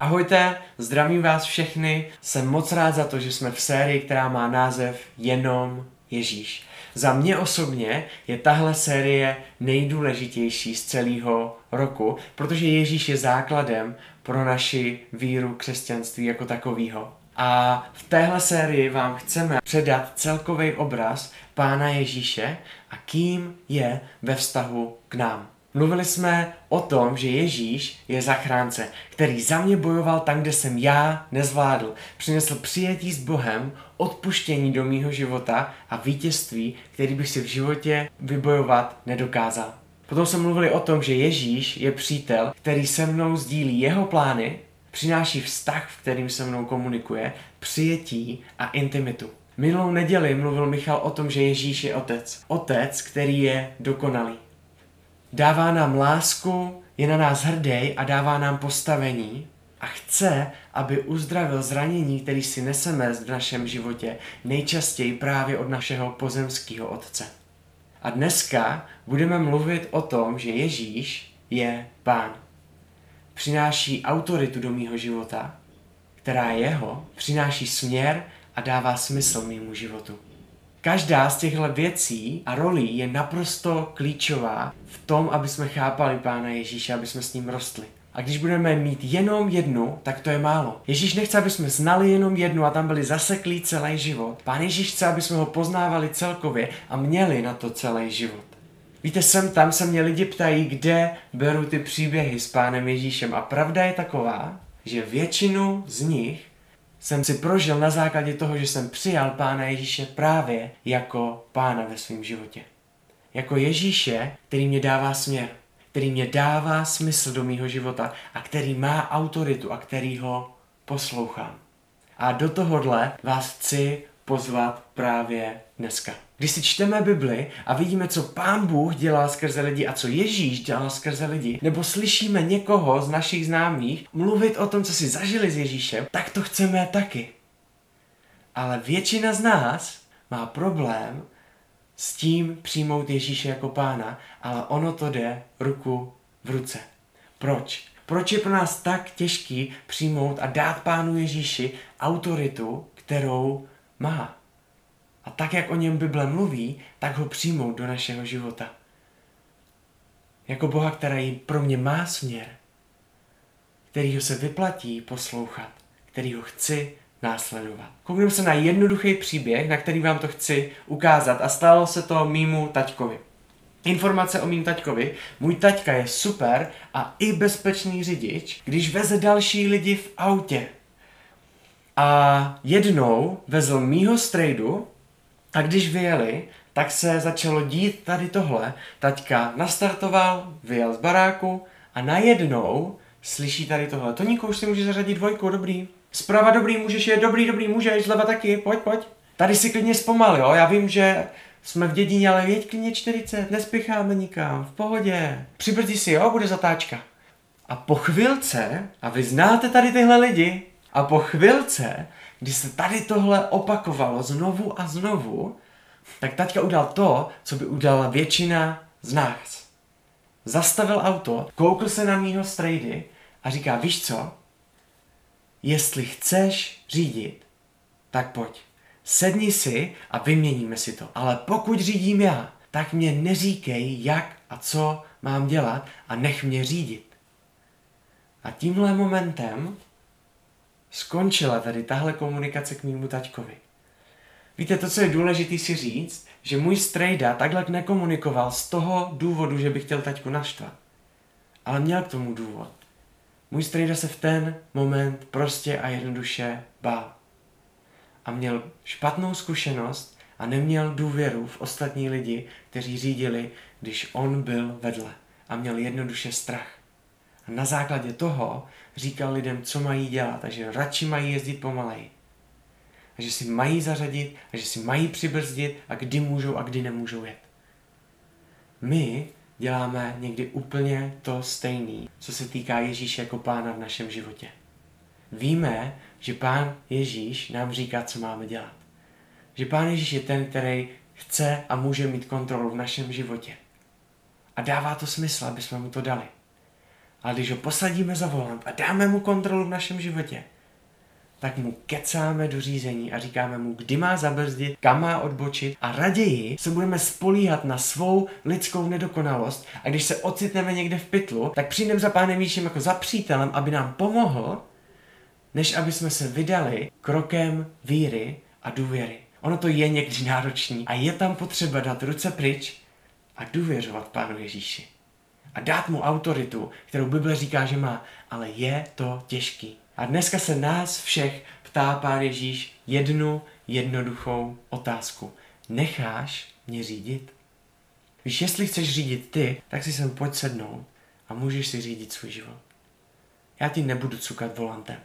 Ahojte, zdravím vás všechny. Jsem moc rád za to, že jsme v sérii, která má název Jenom Ježíš. Za mě osobně je tahle série nejdůležitější z celého roku, protože Ježíš je základem pro naši víru křesťanství jako takového. A v téhle sérii vám chceme předat celkový obraz Pána Ježíše a kým je ve vztahu k nám. Mluvili jsme o tom, že Ježíš je zachránce, který za mě bojoval tam, kde jsem já nezvládl. Přinesl přijetí s Bohem, odpuštění do mýho života a vítězství, který bych si v životě vybojovat nedokázal. Potom jsme mluvili o tom, že Ježíš je přítel, který se mnou sdílí jeho plány, přináší vztah, v kterým se mnou komunikuje, přijetí a intimitu. Minulou neděli mluvil Michal o tom, že Ježíš je otec. Otec, který je dokonalý dává nám lásku, je na nás hrdý a dává nám postavení a chce, aby uzdravil zranění, který si neseme v našem životě, nejčastěji právě od našeho pozemského otce. A dneska budeme mluvit o tom, že Ježíš je pán. Přináší autoritu do mýho života, která je jeho, přináší směr a dává smysl mýmu životu. Každá z těchto věcí a rolí je naprosto klíčová v tom, aby jsme chápali Pána Ježíše, aby jsme s ním rostli. A když budeme mít jenom jednu, tak to je málo. Ježíš nechce, aby jsme znali jenom jednu a tam byli zaseklí celý život. Pán Ježíš chce, aby jsme ho poznávali celkově a měli na to celý život. Víte, sem tam se mě lidi ptají, kde beru ty příběhy s pánem Ježíšem a pravda je taková, že většinu z nich jsem si prožil na základě toho, že jsem přijal Pána Ježíše právě jako Pána ve svém životě. Jako Ježíše, který mě dává směr, který mě dává smysl do mýho života a který má autoritu a který ho poslouchám. A do tohohle vás chci pozvat právě dneska. Když si čteme Bibli a vidíme, co Pán Bůh dělá skrze lidi a co Ježíš dělal skrze lidi, nebo slyšíme někoho z našich známých mluvit o tom, co si zažili s Ježíšem, tak to chceme taky. Ale většina z nás má problém s tím přijmout Ježíše jako pána, ale ono to jde ruku v ruce. Proč? Proč je pro nás tak těžký přijmout a dát pánu Ježíši autoritu, kterou má? A tak, jak o něm Bible mluví, tak ho přijmout do našeho života. Jako Boha, který pro mě má směr, kterýho se vyplatí poslouchat, kterýho chci následovat. Koukneme se na jednoduchý příběh, na který vám to chci ukázat a stalo se to mýmu taťkovi. Informace o mým taťkovi. Můj taťka je super a i bezpečný řidič, když veze další lidi v autě. A jednou vezl mýho strejdu a když vyjeli, tak se začalo dít tady tohle. Taťka nastartoval, vyjel z baráku a najednou slyší tady tohle. Toníku, už si může zařadit dvojku, dobrý. Zprava dobrý, můžeš je, dobrý, dobrý, můžeš, zleva taky, pojď, pojď. Tady si klidně zpomal, jo, já vím, že jsme v dědině, ale jeď klidně 40, nespěcháme nikam, v pohodě. Přibrzdí si, jo, bude zatáčka. A po chvilce, a vy znáte tady tyhle lidi, a po chvilce když se tady tohle opakovalo znovu a znovu, tak taťka udělal to, co by udělala většina z nás. Zastavil auto, koukl se na mýho strejdy a říká, víš co? Jestli chceš řídit, tak pojď. Sedni si a vyměníme si to. Ale pokud řídím já, tak mě neříkej, jak a co mám dělat a nech mě řídit. A tímhle momentem skončila tady tahle komunikace k mému taťkovi. Víte, to, co je důležité si říct, že můj strejda takhle nekomunikoval z toho důvodu, že by chtěl taťku naštvat. Ale měl k tomu důvod. Můj strejda se v ten moment prostě a jednoduše bál. A měl špatnou zkušenost a neměl důvěru v ostatní lidi, kteří řídili, když on byl vedle. A měl jednoduše strach. A na základě toho říkal lidem, co mají dělat a že radši mají jezdit pomalej. A že si mají zařadit a že si mají přibrzdit a kdy můžou a kdy nemůžou jet. My děláme někdy úplně to stejné, co se týká Ježíše jako pána v našem životě. Víme, že pán Ježíš nám říká, co máme dělat. Že pán Ježíš je ten, který chce a může mít kontrolu v našem životě. A dává to smysl, aby jsme mu to dali. Ale když ho posadíme za volant a dáme mu kontrolu v našem životě, tak mu kecáme do řízení a říkáme mu, kdy má zabrzdit, kam má odbočit a raději se budeme spolíhat na svou lidskou nedokonalost a když se ocitneme někde v pytlu, tak přijdeme za pánem Ježíšem jako za přítelem, aby nám pomohl, než aby jsme se vydali krokem víry a důvěry. Ono to je někdy náročný a je tam potřeba dát ruce pryč a důvěřovat Pánu Ježíši. A dát mu autoritu, kterou Bible říká, že má, ale je to těžký. A dneska se nás všech ptá Pán Ježíš jednu jednoduchou otázku. Necháš mě řídit? Víš, jestli chceš řídit ty, tak si sem pojď sednout a můžeš si řídit svůj život. Já ti nebudu cukat volantem.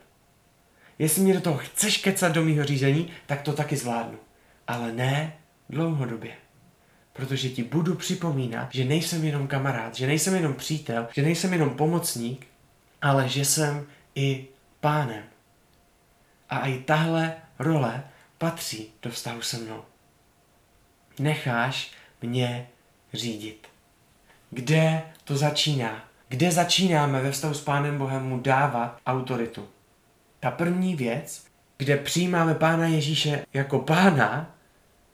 Jestli mě do toho chceš kecat do mýho řízení, tak to taky zvládnu. Ale ne dlouhodobě. Protože ti budu připomínat, že nejsem jenom kamarád, že nejsem jenom přítel, že nejsem jenom pomocník, ale že jsem i pánem. A i tahle role patří do vztahu se mnou. Necháš mě řídit. Kde to začíná? Kde začínáme ve vztahu s Pánem Bohem mu dávat autoritu? Ta první věc, kde přijímáme Pána Ježíše jako Pána,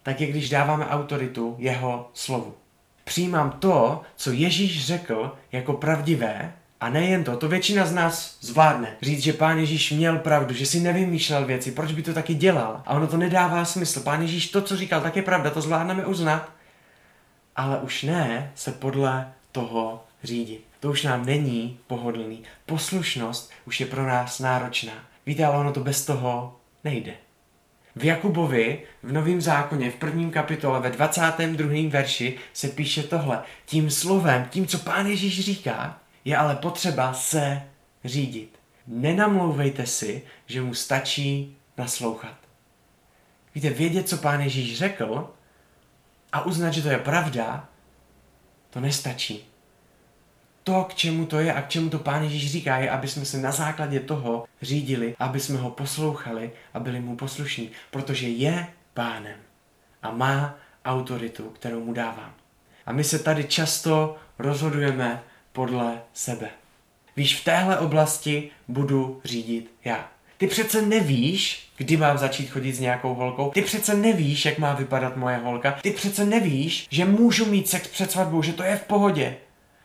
tak je když dáváme autoritu jeho slovu. Přijímám to, co Ježíš řekl jako pravdivé a nejen to, to většina z nás zvládne. Říct, že pán Ježíš měl pravdu, že si nevymýšlel věci, proč by to taky dělal. A ono to nedává smysl. Pán Ježíš to, co říkal, tak je pravda, to zvládneme uznat. Ale už ne se podle toho řídit. To už nám není pohodlný. Poslušnost už je pro nás náročná. Víte, ale ono to bez toho nejde. V Jakubovi v Novém zákoně v prvním kapitole ve 22. verši se píše tohle. Tím slovem, tím, co pán Ježíš říká, je ale potřeba se řídit. Nenamlouvejte si, že mu stačí naslouchat. Víte, vědět, co pán Ježíš řekl a uznat, že to je pravda, to nestačí to, k čemu to je a k čemu to Pán Ježíš říká, je, aby jsme se na základě toho řídili, aby jsme ho poslouchali a byli mu poslušní, protože je pánem a má autoritu, kterou mu dávám. A my se tady často rozhodujeme podle sebe. Víš, v téhle oblasti budu řídit já. Ty přece nevíš, kdy mám začít chodit s nějakou holkou. Ty přece nevíš, jak má vypadat moje holka. Ty přece nevíš, že můžu mít sex před svatbou, že to je v pohodě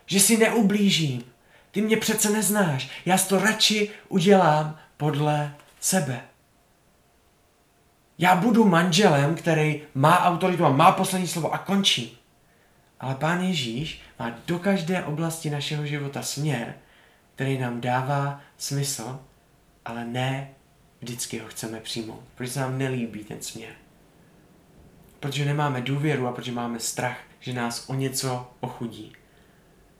že si neublížím. Ty mě přece neznáš. Já to radši udělám podle sebe. Já budu manželem, který má autoritu a má poslední slovo a končí. Ale Pán Ježíš má do každé oblasti našeho života směr, který nám dává smysl, ale ne vždycky ho chceme přijmout, protože se nám nelíbí ten směr. Protože nemáme důvěru a protože máme strach, že nás o něco ochudí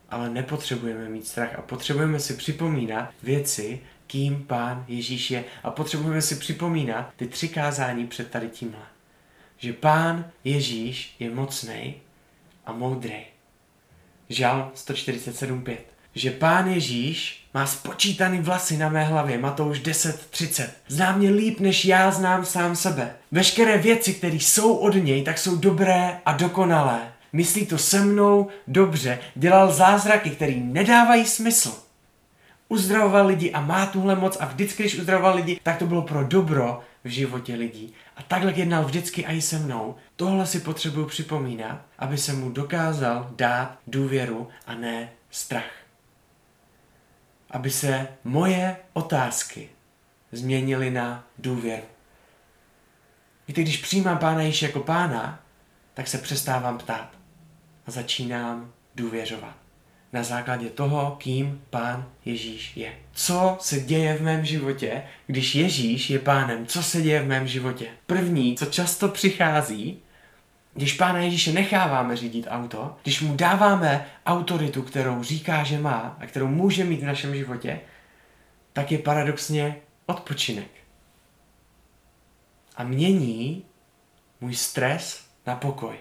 ale nepotřebujeme mít strach a potřebujeme si připomínat věci, kým Pán Ježíš je. A potřebujeme si připomínat ty tři kázání před tady tímhle. Že Pán Ježíš je mocný a moudrý. Žal 147.5. Že Pán Ježíš má spočítaný vlasy na mé hlavě, Matouš 10.30. Zná mě líp, než já znám sám sebe. Veškeré věci, které jsou od něj, tak jsou dobré a dokonalé myslí to se mnou dobře, dělal zázraky, které nedávají smysl. Uzdravoval lidi a má tuhle moc a vždycky, když uzdravoval lidi, tak to bylo pro dobro v životě lidí. A takhle jednal vždycky i se mnou. Tohle si potřebuju připomínat, aby se mu dokázal dát důvěru a ne strach. Aby se moje otázky změnily na důvěru. Víte, když přijímám Pána Ježíše jako Pána, tak se přestávám ptát a začínám důvěřovat. Na základě toho, kým Pán Ježíš je. Co se děje v mém životě, když Ježíš je pánem? Co se děje v mém životě? První, co často přichází, když Pána Ježíše necháváme řídit auto, když mu dáváme autoritu, kterou říká, že má a kterou může mít v našem životě, tak je paradoxně odpočinek. A mění můj stres na pokoj.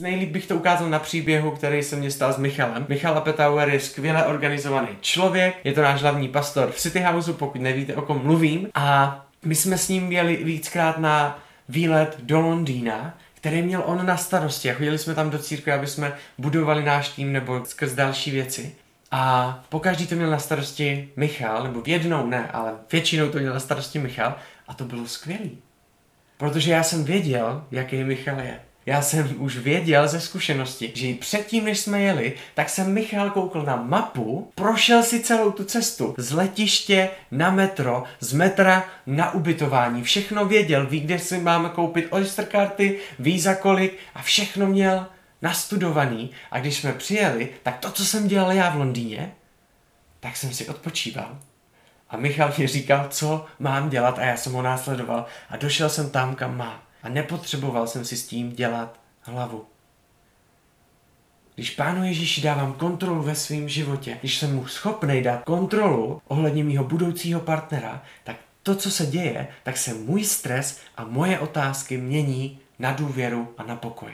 Nejlíp bych to ukázal na příběhu, který se mě stal s Michalem. Michal Petauer je skvěle organizovaný člověk, je to náš hlavní pastor v City Houseu, pokud nevíte, o kom mluvím. A my jsme s ním jeli víckrát na výlet do Londýna, který měl on na starosti a chodili jsme tam do církve, aby jsme budovali náš tým nebo skrz další věci. A pokaždý to měl na starosti Michal, nebo jednou ne, ale většinou to měl na starosti Michal a to bylo skvělé. Protože já jsem věděl, jaký Michal je. Já jsem už věděl ze zkušenosti, že i předtím, než jsme jeli, tak jsem Michal koukl na mapu, prošel si celou tu cestu z letiště na metro, z metra na ubytování, všechno věděl, ví, kde si máme koupit Oyster karty, ví za kolik a všechno měl nastudovaný. A když jsme přijeli, tak to, co jsem dělal já v Londýně, tak jsem si odpočíval. A Michal mi říkal, co mám dělat a já jsem ho následoval a došel jsem tam, kam má. A nepotřeboval jsem si s tím dělat hlavu. Když Pánu Ježíši dávám kontrolu ve svém životě, když jsem mu schopný dát kontrolu ohledně mého budoucího partnera, tak to, co se děje, tak se můj stres a moje otázky mění na důvěru a na pokoj.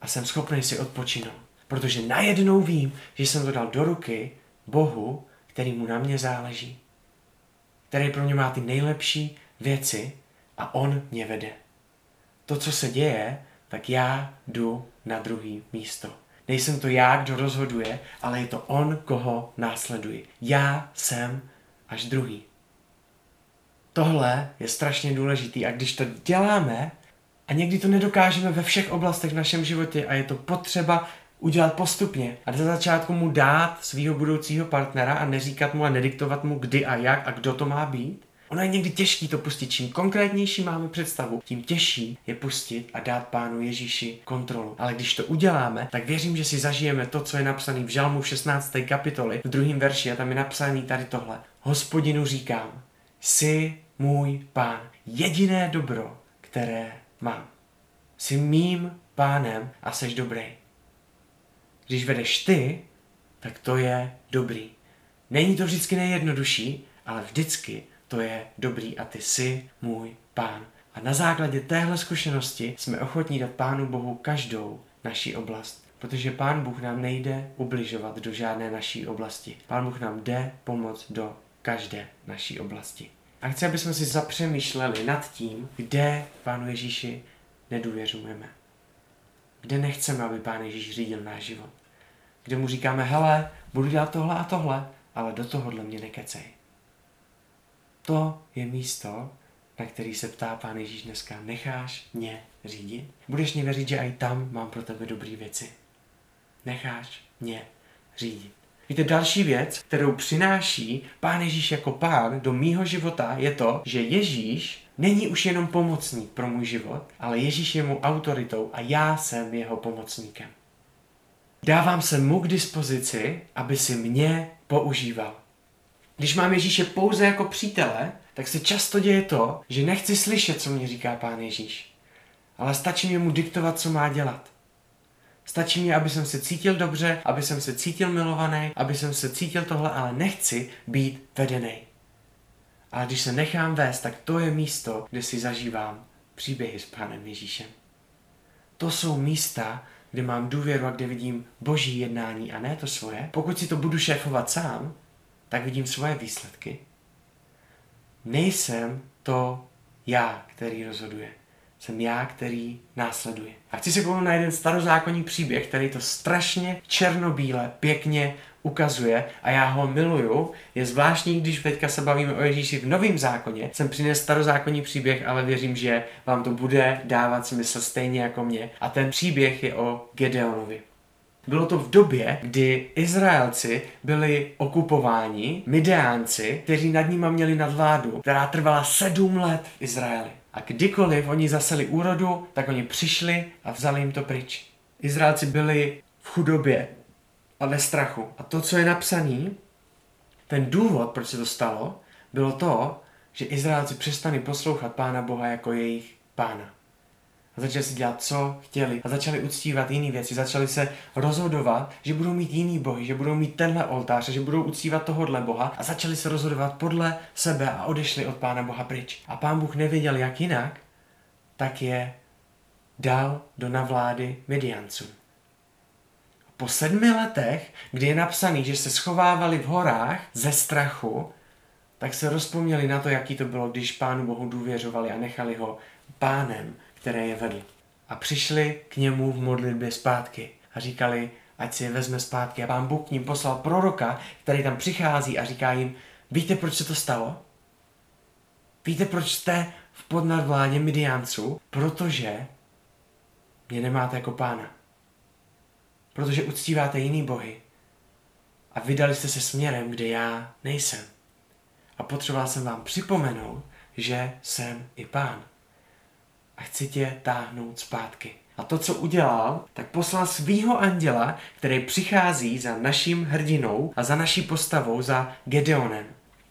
A jsem schopný si odpočinout. Protože najednou vím, že jsem to dal do ruky Bohu, který mu na mě záleží. Který pro mě má ty nejlepší věci a on mě vede. To, co se děje, tak já jdu na druhý místo. Nejsem to já, kdo rozhoduje, ale je to on, koho následuji. Já jsem až druhý. Tohle je strašně důležitý a když to děláme, a někdy to nedokážeme ve všech oblastech v našem životě a je to potřeba udělat postupně a za začátku mu dát svého budoucího partnera a neříkat mu a nediktovat mu kdy a jak a kdo to má být, Ono je někdy těžký to pustit. Čím konkrétnější máme představu, tím těžší je pustit a dát Pánu Ježíši kontrolu. Ale když to uděláme, tak věřím, že si zažijeme to, co je napsané v Žalmu v 16. kapitoli, v druhém verši a tam je napsané tady tohle. Hospodinu říkám, jsi můj pán, jediné dobro, které mám. Jsi mým pánem a seš dobrý. Když vedeš ty, tak to je dobrý. Není to vždycky nejjednodušší, ale vždycky to je dobrý a ty jsi můj pán. A na základě téhle zkušenosti jsme ochotní dát Pánu Bohu každou naší oblast. Protože Pán Bůh nám nejde ubližovat do žádné naší oblasti. Pán Bůh nám jde pomoct do každé naší oblasti. A chci, aby jsme si zapřemýšleli nad tím, kde Pánu Ježíši nedůvěřujeme. Kde nechceme, aby Pán Ježíš řídil náš život. Kde mu říkáme, hele, budu dělat tohle a tohle, ale do tohohle mě nekecej. To je místo, na který se ptá Pán Ježíš dneska. Necháš mě řídit? Budeš mě věřit, že i tam mám pro tebe dobré věci. Necháš mě řídit. Víte, další věc, kterou přináší Pán Ježíš jako pán do mýho života, je to, že Ježíš není už jenom pomocník pro můj život, ale Ježíš je mu autoritou a já jsem jeho pomocníkem. Dávám se mu k dispozici, aby si mě používal. Když mám Ježíše pouze jako přítele, tak se často děje to, že nechci slyšet, co mě říká Pán Ježíš. Ale stačí mi mu diktovat, co má dělat. Stačí mi, aby jsem se cítil dobře, aby jsem se cítil milovaný, aby jsem se cítil tohle, ale nechci být vedený. Ale když se nechám vést, tak to je místo, kde si zažívám příběhy s Pánem Ježíšem. To jsou místa, kde mám důvěru a kde vidím boží jednání a ne to svoje. Pokud si to budu šéfovat sám, tak vidím svoje výsledky. Nejsem to já, který rozhoduje. Jsem já, který následuje. A chci se kouknout na jeden starozákonní příběh, který to strašně černobíle, pěkně ukazuje a já ho miluju. Je zvláštní, když teďka se bavíme o Ježíši v Novém zákoně. Jsem přines starozákonní příběh, ale věřím, že vám to bude dávat smysl stejně jako mě. A ten příběh je o Gedeonovi. Bylo to v době, kdy Izraelci byli okupováni Mideánci, kteří nad nimi měli nadvládu, která trvala sedm let v Izraeli. A kdykoliv oni zaseli úrodu, tak oni přišli a vzali jim to pryč. Izraelci byli v chudobě a ve strachu. A to, co je napsaný, ten důvod, proč se to stalo, bylo to, že Izraelci přestali poslouchat Pána Boha jako jejich pána. A začali si dělat, co chtěli. A začali uctívat jiné věci. Začali se rozhodovat, že budou mít jiný bohy, že budou mít tenhle oltář, že budou uctívat tohohle boha. A začali se rozhodovat podle sebe a odešli od Pána Boha pryč. A Pán Bůh nevěděl, jak jinak, tak je dal do navlády Midianců. Po sedmi letech, kdy je napsaný, že se schovávali v horách ze strachu, tak se rozpomněli na to, jaký to bylo, když Pánu Bohu důvěřovali a nechali ho pánem které je vedl. A přišli k němu v modlitbě zpátky a říkali, ať si je vezme zpátky. A pán Bůh k ním poslal proroka, který tam přichází a říká jim, víte, proč se to stalo? Víte, proč jste v podnadvládě Midiánců? Protože mě nemáte jako pána. Protože uctíváte jiný bohy. A vydali jste se směrem, kde já nejsem. A potřeboval jsem vám připomenout, že jsem i pán. A chci tě táhnout zpátky. A to, co udělal, tak poslal svýho anděla, který přichází za naším hrdinou a za naší postavou, za Gedeonem.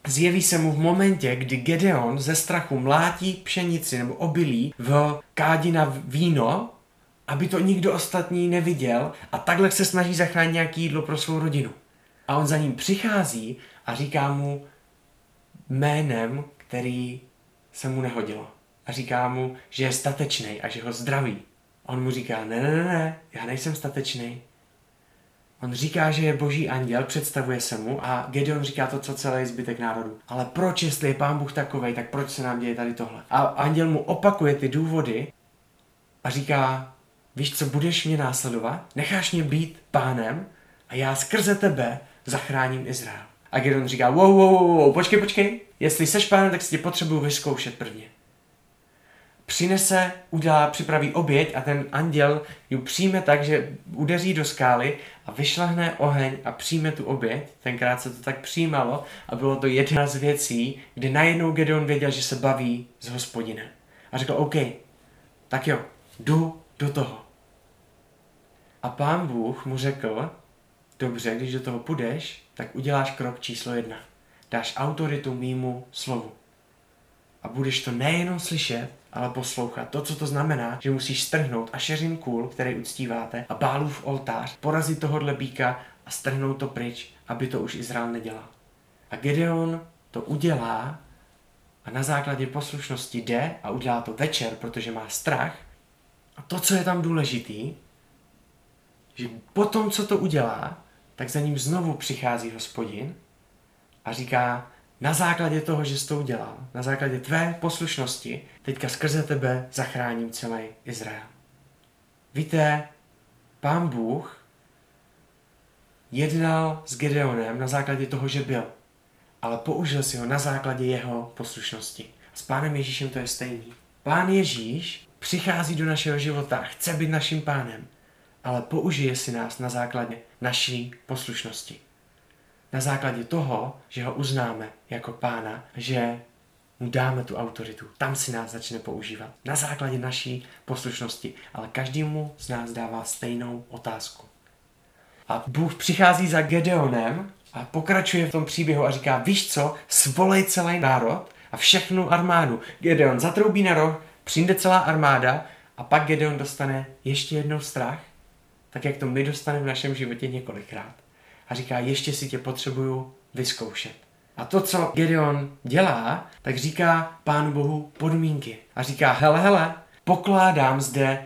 Zjeví se mu v momentě, kdy Gedeon ze strachu mlátí pšenici nebo obilí v kádi na víno, aby to nikdo ostatní neviděl a takhle se snaží zachránit nějaké jídlo pro svou rodinu. A on za ním přichází a říká mu jménem, který se mu nehodilo. Říká mu, že je statečný a že ho zdraví. On mu říká, ne, ne, ne, ne, já nejsem statečný. On říká, že je boží anděl, představuje se mu a Gedeon říká to, co celý zbytek národu. Ale proč, jestli je pán Bůh takovej, tak proč se nám děje tady tohle? A anděl mu opakuje ty důvody a říká, víš co, budeš mě následovat, necháš mě být pánem a já skrze tebe zachráním Izrael. A Gedeon říká, wow, wow, wow, wow, počkej, počkej, jestli seš pánem, tak si tě potřebuju vyzkoušet prvně přinese, udělá, připraví oběť a ten anděl ji přijme tak, že udeří do skály a vyšlehne oheň a přijme tu oběť. Tenkrát se to tak přijímalo a bylo to jedna z věcí, kdy najednou Gedeon věděl, že se baví s hospodinem. A řekl, OK, tak jo, jdu do toho. A pán Bůh mu řekl, dobře, když do toho půjdeš, tak uděláš krok číslo jedna. Dáš autoritu mýmu slovu. A budeš to nejenom slyšet, ale poslouchat. To, co to znamená, že musíš strhnout Ašeřin kůl, který uctíváte, a Bálův oltář, porazit tohohle býka a strhnout to pryč, aby to už Izrael nedělal. A Gedeon to udělá a na základě poslušnosti jde a udělá to večer, protože má strach. A to, co je tam důležitý, že potom, co to udělá, tak za ním znovu přichází hospodin a říká, na základě toho, že jsi to udělal, na základě tvé poslušnosti, teďka skrze tebe zachráním celý Izrael. Víte, pán Bůh jednal s Gedeonem na základě toho, že byl, ale použil si ho na základě jeho poslušnosti. S pánem Ježíšem to je stejný. Pán Ježíš přichází do našeho života, chce být naším pánem, ale použije si nás na základě naší poslušnosti na základě toho, že ho uznáme jako pána, že mu dáme tu autoritu. Tam si nás začne používat. Na základě naší poslušnosti. Ale každému z nás dává stejnou otázku. A Bůh přichází za Gedeonem a pokračuje v tom příběhu a říká, víš co, svolej celý národ a všechnu armádu. Gedeon zatroubí na roh, přijde celá armáda a pak Gedeon dostane ještě jednou strach, tak jak to my dostaneme v našem životě několikrát a říká, ještě si tě potřebuju vyzkoušet. A to, co Gedeon dělá, tak říká Pánu Bohu podmínky. A říká, hele, hele, pokládám zde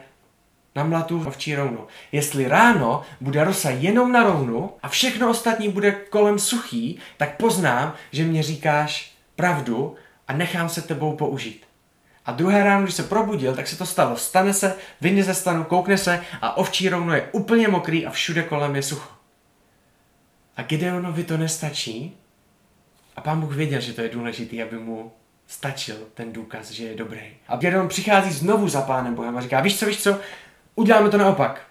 na mlatu ovčí rovnu. Jestli ráno bude rosa jenom na rovnu a všechno ostatní bude kolem suchý, tak poznám, že mě říkáš pravdu a nechám se tebou použít. A druhé ráno, když se probudil, tak se to stalo. Stane se, vyjde ze stanu, koukne se a ovčí rovno je úplně mokrý a všude kolem je sucho. A Gideonovi to nestačí. A pán Bůh věděl, že to je důležité, aby mu stačil ten důkaz, že je dobrý. A Gideon přichází znovu za pánem Bohem a říká, víš co, víš co, uděláme to naopak.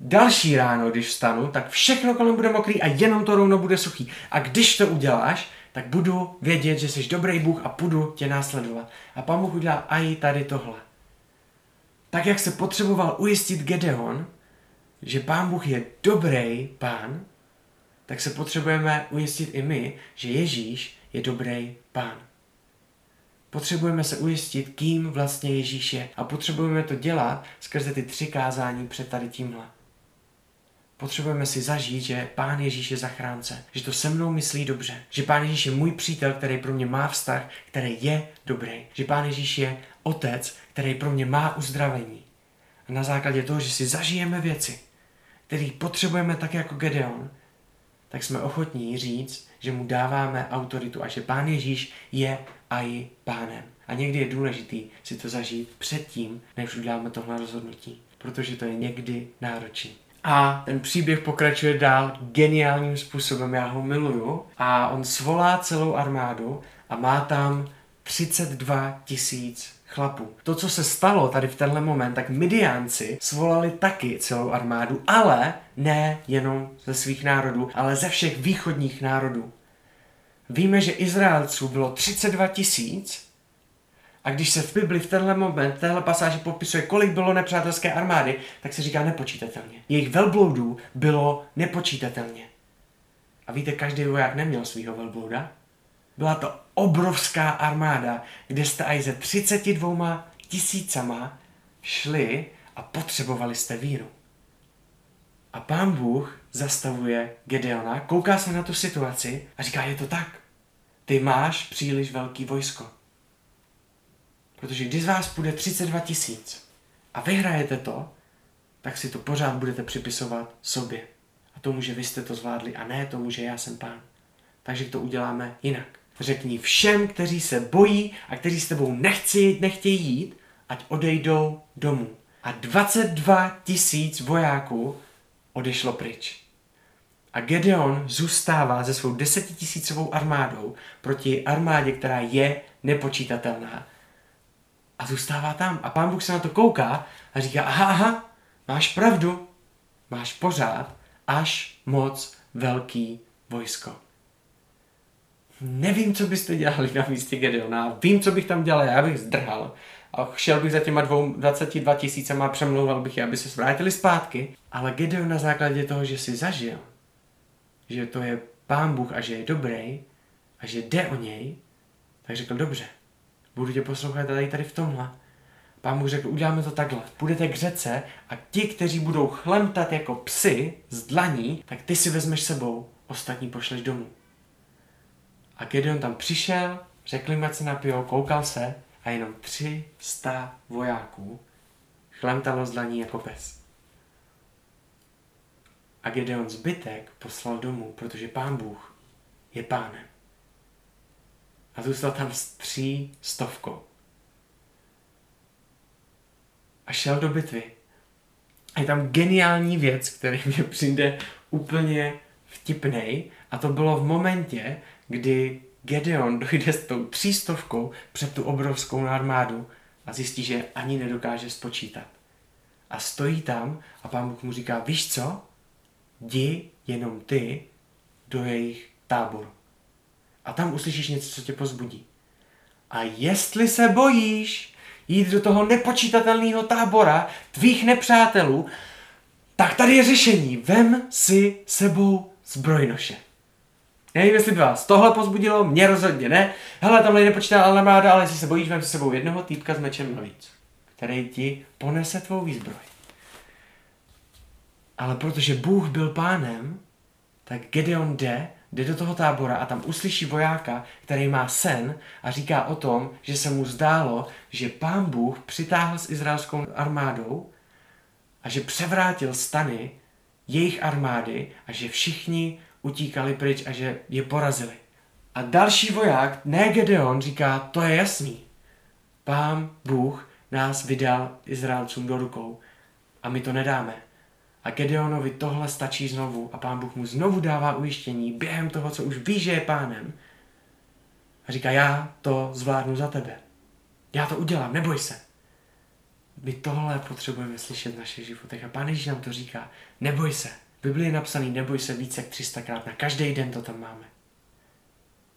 Další ráno, když vstanu, tak všechno kolem bude mokrý a jenom to rovno bude suchý. A když to uděláš, tak budu vědět, že jsi dobrý Bůh a budu tě následovat. A pán Bůh udělá i tady tohle. Tak jak se potřeboval ujistit Gedeon, že pán Bůh je dobrý pán, tak se potřebujeme ujistit i my, že Ježíš je dobrý pán. Potřebujeme se ujistit, kým vlastně Ježíš je a potřebujeme to dělat skrze ty tři kázání před tady tímhle. Potřebujeme si zažít, že Pán Ježíš je zachránce, že to se mnou myslí dobře, že Pán Ježíš je můj přítel, který pro mě má vztah, který je dobrý, že Pán Ježíš je otec, který pro mě má uzdravení. A na základě toho, že si zažijeme věci, které potřebujeme tak jako Gedeon, tak jsme ochotní říct, že mu dáváme autoritu a že Pán Ježíš je i pánem. A někdy je důležitý si to zažít předtím, než uděláme tohle rozhodnutí, protože to je někdy náročný. A ten příběh pokračuje dál geniálním způsobem, já ho miluju. A on svolá celou armádu a má tam 32 tisíc chlapů. To, co se stalo tady v tenhle moment, tak Midiánci svolali taky celou armádu, ale ne jenom ze svých národů, ale ze všech východních národů. Víme, že Izraelců bylo 32 tisíc a když se v Bibli v tenhle moment, v téhle pasáži popisuje, kolik bylo nepřátelské armády, tak se říká nepočítatelně. Jejich velbloudů bylo nepočítatelně. A víte, každý voják neměl svého velblouda. Byla to obrovská armáda, kde jste aj ze 32 tisícama šli a potřebovali jste víru. A pán Bůh zastavuje Gedeona, kouká se na tu situaci a říká, je to tak. Ty máš příliš velký vojsko. Protože když z vás půjde 32 tisíc a vyhrajete to, tak si to pořád budete připisovat sobě. A tomu, že vy jste to zvládli a ne tomu, že já jsem pán. Takže to uděláme jinak. Řekni všem, kteří se bojí a kteří s tebou nechci, nechtějí jít, ať odejdou domů. A 22 tisíc vojáků odešlo pryč. A Gedeon zůstává se svou desetitisícovou armádou proti armádě, která je nepočítatelná. A zůstává tam. A pán Bůh se na to kouká a říká, aha, aha, máš pravdu, máš pořád až moc velký vojsko. Nevím, co byste dělali na místě Gedeona. Vím, co bych tam dělal, já bych zdrhal. A šel bych za těma dvou, 22 tisícema a přemlouval bych je, aby se vrátili zpátky. Ale Gedeon na základě toho, že si zažil, že to je pán Bůh a že je dobrý a že jde o něj, tak řekl, dobře, budu tě poslouchat tady, tady v tomhle. Pán Bůh řekl, uděláme to takhle. Půjdete k řece a ti, kteří budou chlemtat jako psy z dlaní, tak ty si vezmeš sebou, ostatní pošleš domů. A Gedeon tam přišel, řekl jim, se napijou, koukal se a jenom 300 vojáků chlemtalo z dlaní jako pes. A Gedeon zbytek poslal domů, protože pán Bůh je pánem. A zůstal tam s tří stovkou. A šel do bitvy. A je tam geniální věc, který mě přijde úplně vtipnej. A to bylo v momentě, kdy Gedeon dojde s tou třístovkou před tu obrovskou armádu a zjistí, že ani nedokáže spočítat. A stojí tam a pán Bůh mu říká, víš co? Jdi jenom ty do jejich táboru. A tam uslyšíš něco, co tě pozbudí. A jestli se bojíš jít do toho nepočítatelného tábora tvých nepřátelů, tak tady je řešení. Vem si sebou zbrojnoše. Nevím, jestli by vás tohle pozbudilo, mě rozhodně ne. Hele, tamhle nepočítá armáda, ale jestli se bojíš, vem si sebou jednoho týpka s mečem navíc, který ti ponese tvou výzbroj. Ale protože Bůh byl pánem, tak Gedeon jde, jde do toho tábora a tam uslyší vojáka, který má sen a říká o tom, že se mu zdálo, že pán Bůh přitáhl s izraelskou armádou a že převrátil stany jejich armády a že všichni utíkali pryč a že je porazili. A další voják, ne Gedeon, říká, to je jasný. Pán Bůh nás vydal Izraelcům do rukou a my to nedáme. A Gedeonovi tohle stačí znovu a pán Bůh mu znovu dává ujištění během toho, co už ví, že je pánem. A říká, já to zvládnu za tebe. Já to udělám, neboj se. My tohle potřebujeme slyšet v našich životech. A pán Ježíš nám to říká, neboj se. V je napsaný, neboj se více jak 300 krát, na každý den to tam máme.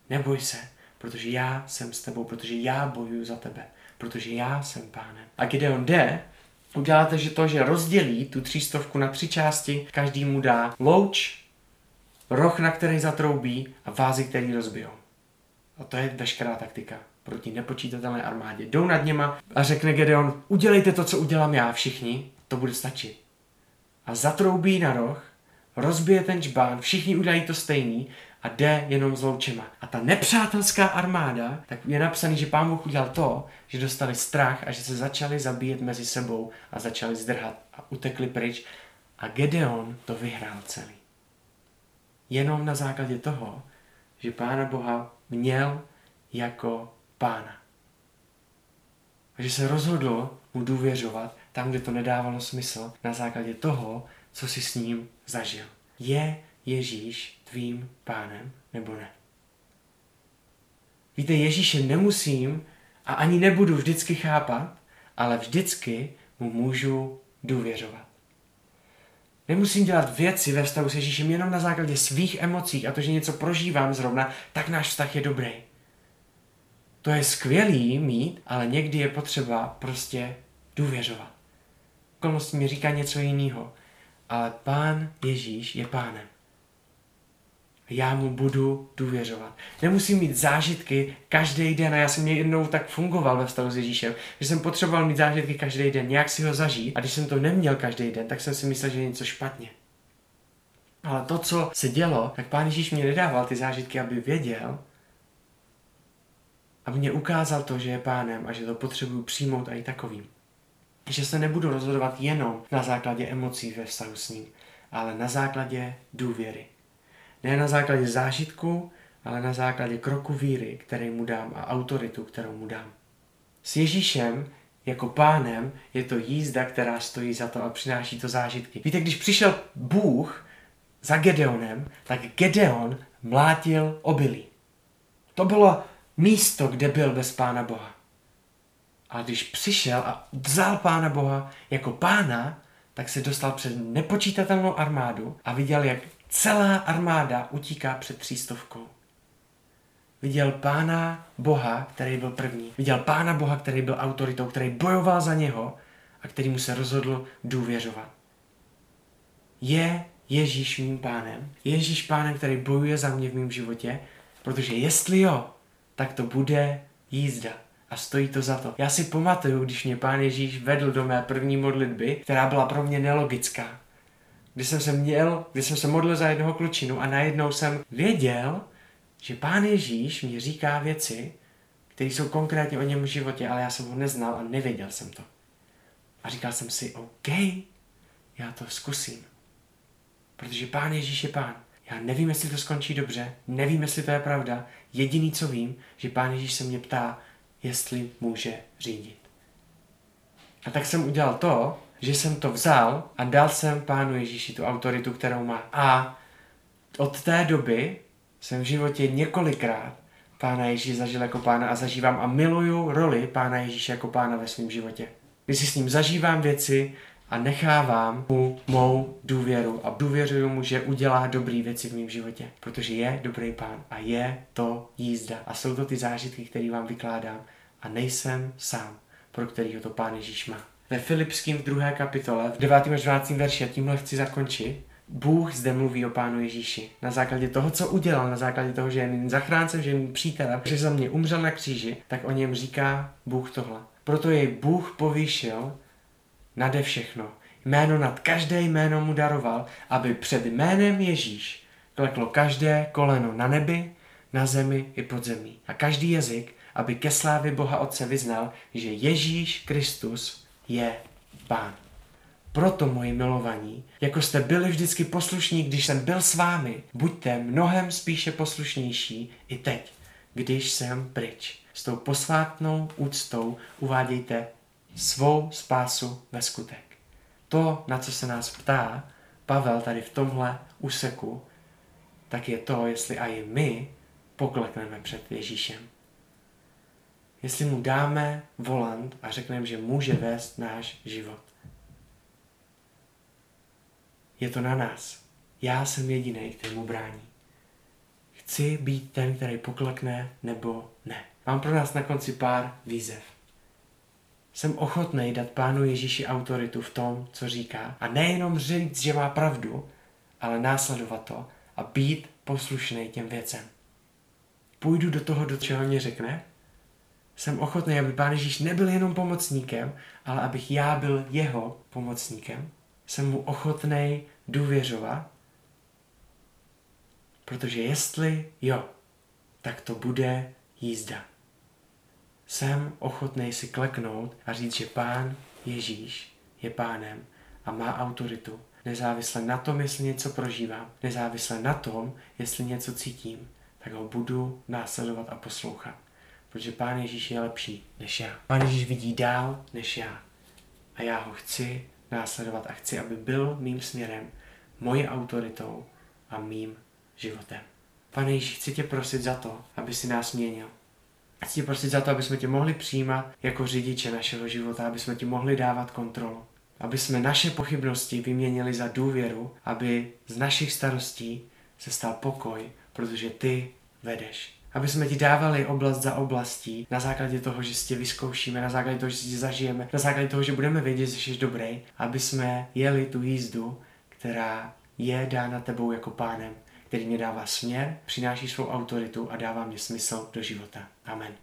Neboj se, protože já jsem s tebou, protože já bojuju za tebe, protože já jsem pánem. A Gideon jde, uděláte že to, že rozdělí tu třístovku na tři části, každý mu dá louč, roh, na který zatroubí a vázy, který rozbijou. A to je veškerá taktika proti nepočítatelné armádě. Jdou nad něma a řekne Gedeon, udělejte to, co udělám já, všichni, to bude stačit. A zatroubí na roh rozbije ten čbán, všichni udělají to stejný a jde jenom s loučema. A ta nepřátelská armáda, tak je napsaný, že pán Bůh udělal to, že dostali strach a že se začali zabíjet mezi sebou a začali zdrhat a utekli pryč. A Gedeon to vyhrál celý. Jenom na základě toho, že pána Boha měl jako pána. A že se rozhodl mu důvěřovat tam, kde to nedávalo smysl, na základě toho, co jsi s ním zažil. Je Ježíš tvým pánem nebo ne? Víte, Ježíše nemusím a ani nebudu vždycky chápat, ale vždycky mu můžu důvěřovat. Nemusím dělat věci ve vztahu s Ježíšem jenom na základě svých emocí a to, že něco prožívám zrovna, tak náš vztah je dobrý. To je skvělý mít, ale někdy je potřeba prostě důvěřovat. Okolnosti mi říká něco jiného, ale pán Ježíš je pánem já mu budu důvěřovat. Nemusím mít zážitky každý den a já jsem jednou tak fungoval ve vztahu s Ježíšem, že jsem potřeboval mít zážitky každý den, nějak si ho zažít a když jsem to neměl každý den, tak jsem si myslel, že je něco špatně. Ale to, co se dělo, tak pán Ježíš mě nedával ty zážitky, aby věděl, aby mě ukázal to, že je pánem a že to potřebuju přijmout a i takovým. Že se nebudu rozhodovat jenom na základě emocí ve vztahu s ním, ale na základě důvěry. Ne na základě zážitku, ale na základě kroku víry, který mu dám a autoritu, kterou mu dám. S Ježíšem jako pánem je to jízda, která stojí za to a přináší to zážitky. Víte, když přišel Bůh za Gedeonem, tak Gedeon mlátil obilí. To bylo místo, kde byl bez pána Boha. A když přišel a vzal pána Boha jako pána, tak se dostal před nepočítatelnou armádu a viděl, jak Celá armáda utíká před třístovkou. Viděl pána Boha, který byl první. Viděl pána Boha, který byl autoritou, který bojoval za něho a který mu se rozhodl důvěřovat. Je Ježíš mým pánem? Je Ježíš pánem, který bojuje za mě v mém životě? Protože jestli jo, tak to bude jízda. A stojí to za to. Já si pamatuju, když mě pán Ježíš vedl do mé první modlitby, která byla pro mě nelogická kdy jsem se měl, kdy jsem se modlil za jednoho klučinu a najednou jsem věděl, že Pán Ježíš mi říká věci, které jsou konkrétně o něm v životě, ale já jsem ho neznal a nevěděl jsem to. A říkal jsem si, OK, já to zkusím. Protože Pán Ježíš je Pán. Já nevím, jestli to skončí dobře, nevím, jestli to je pravda. Jediný, co vím, že Pán Ježíš se mě ptá, jestli může řídit. A tak jsem udělal to, že jsem to vzal a dal jsem Pánu Ježíši tu autoritu, kterou má. A od té doby jsem v životě několikrát Pána Ježíše zažil jako pána a zažívám a miluju roli Pána Ježíše jako pána ve svém životě. Když si s ním zažívám věci a nechávám mu mou důvěru a důvěřuju mu, že udělá dobré věci v mém životě, protože je dobrý pán a je to jízda. A jsou to ty zážitky, které vám vykládám a nejsem sám, pro kterýho to pán Ježíš má ve Filipským v druhé kapitole, v 9. až 12. verši, a tímhle chci zakončit, Bůh zde mluví o Pánu Ježíši. Na základě toho, co udělal, na základě toho, že je mým zachráncem, že je mým přítelem, že za mě umřel na kříži, tak o něm říká Bůh tohle. Proto jej Bůh povýšil nade všechno. Jméno nad každé jméno mu daroval, aby před jménem Ježíš kleklo každé koleno na nebi, na zemi i pod zemí. A každý jazyk, aby ke slávě Boha Otce vyznal, že Ježíš Kristus je Pán. Proto, moji milovaní, jako jste byli vždycky poslušní, když jsem byl s vámi, buďte mnohem spíše poslušnější i teď, když jsem pryč. S tou posvátnou úctou uvádějte svou spásu ve skutek. To, na co se nás ptá Pavel tady v tomhle úseku, tak je to, jestli i my poklekneme před Ježíšem jestli mu dáme volant a řekneme, že může vést náš život. Je to na nás. Já jsem jediný, který mu brání. Chci být ten, který poklekne nebo ne. Mám pro nás na konci pár výzev. Jsem ochotný dát Pánu Ježíši autoritu v tom, co říká a nejenom říct, že má pravdu, ale následovat to a být poslušný těm věcem. Půjdu do toho, do čeho mě řekne jsem ochotný, aby Pán Ježíš nebyl jenom pomocníkem, ale abych já byl jeho pomocníkem. Jsem mu ochotný důvěřovat, protože jestli jo, tak to bude jízda. Jsem ochotný si kleknout a říct, že Pán Ježíš je pánem a má autoritu, nezávisle na tom, jestli něco prožívám, nezávisle na tom, jestli něco cítím, tak ho budu následovat a poslouchat protože Pán Ježíš je lepší než já. Pán Ježíš vidí dál než já. A já ho chci následovat a chci, aby byl mým směrem, moje autoritou a mým životem. Pane Ježíš, chci tě prosit za to, aby si nás měnil. Chci tě prosit za to, aby jsme tě mohli přijímat jako řidiče našeho života, aby jsme ti mohli dávat kontrolu. Aby jsme naše pochybnosti vyměnili za důvěru, aby z našich starostí se stal pokoj, protože ty vedeš. Aby jsme ti dávali oblast za oblastí na základě toho, že si tě vyzkoušíme, na základě toho, že si tě zažijeme, na základě toho, že budeme vědět, že jsi dobrý, aby jsme jeli tu jízdu, která je dána tebou jako pánem, který mě dává směr, přináší svou autoritu a dává mě smysl do života. Amen.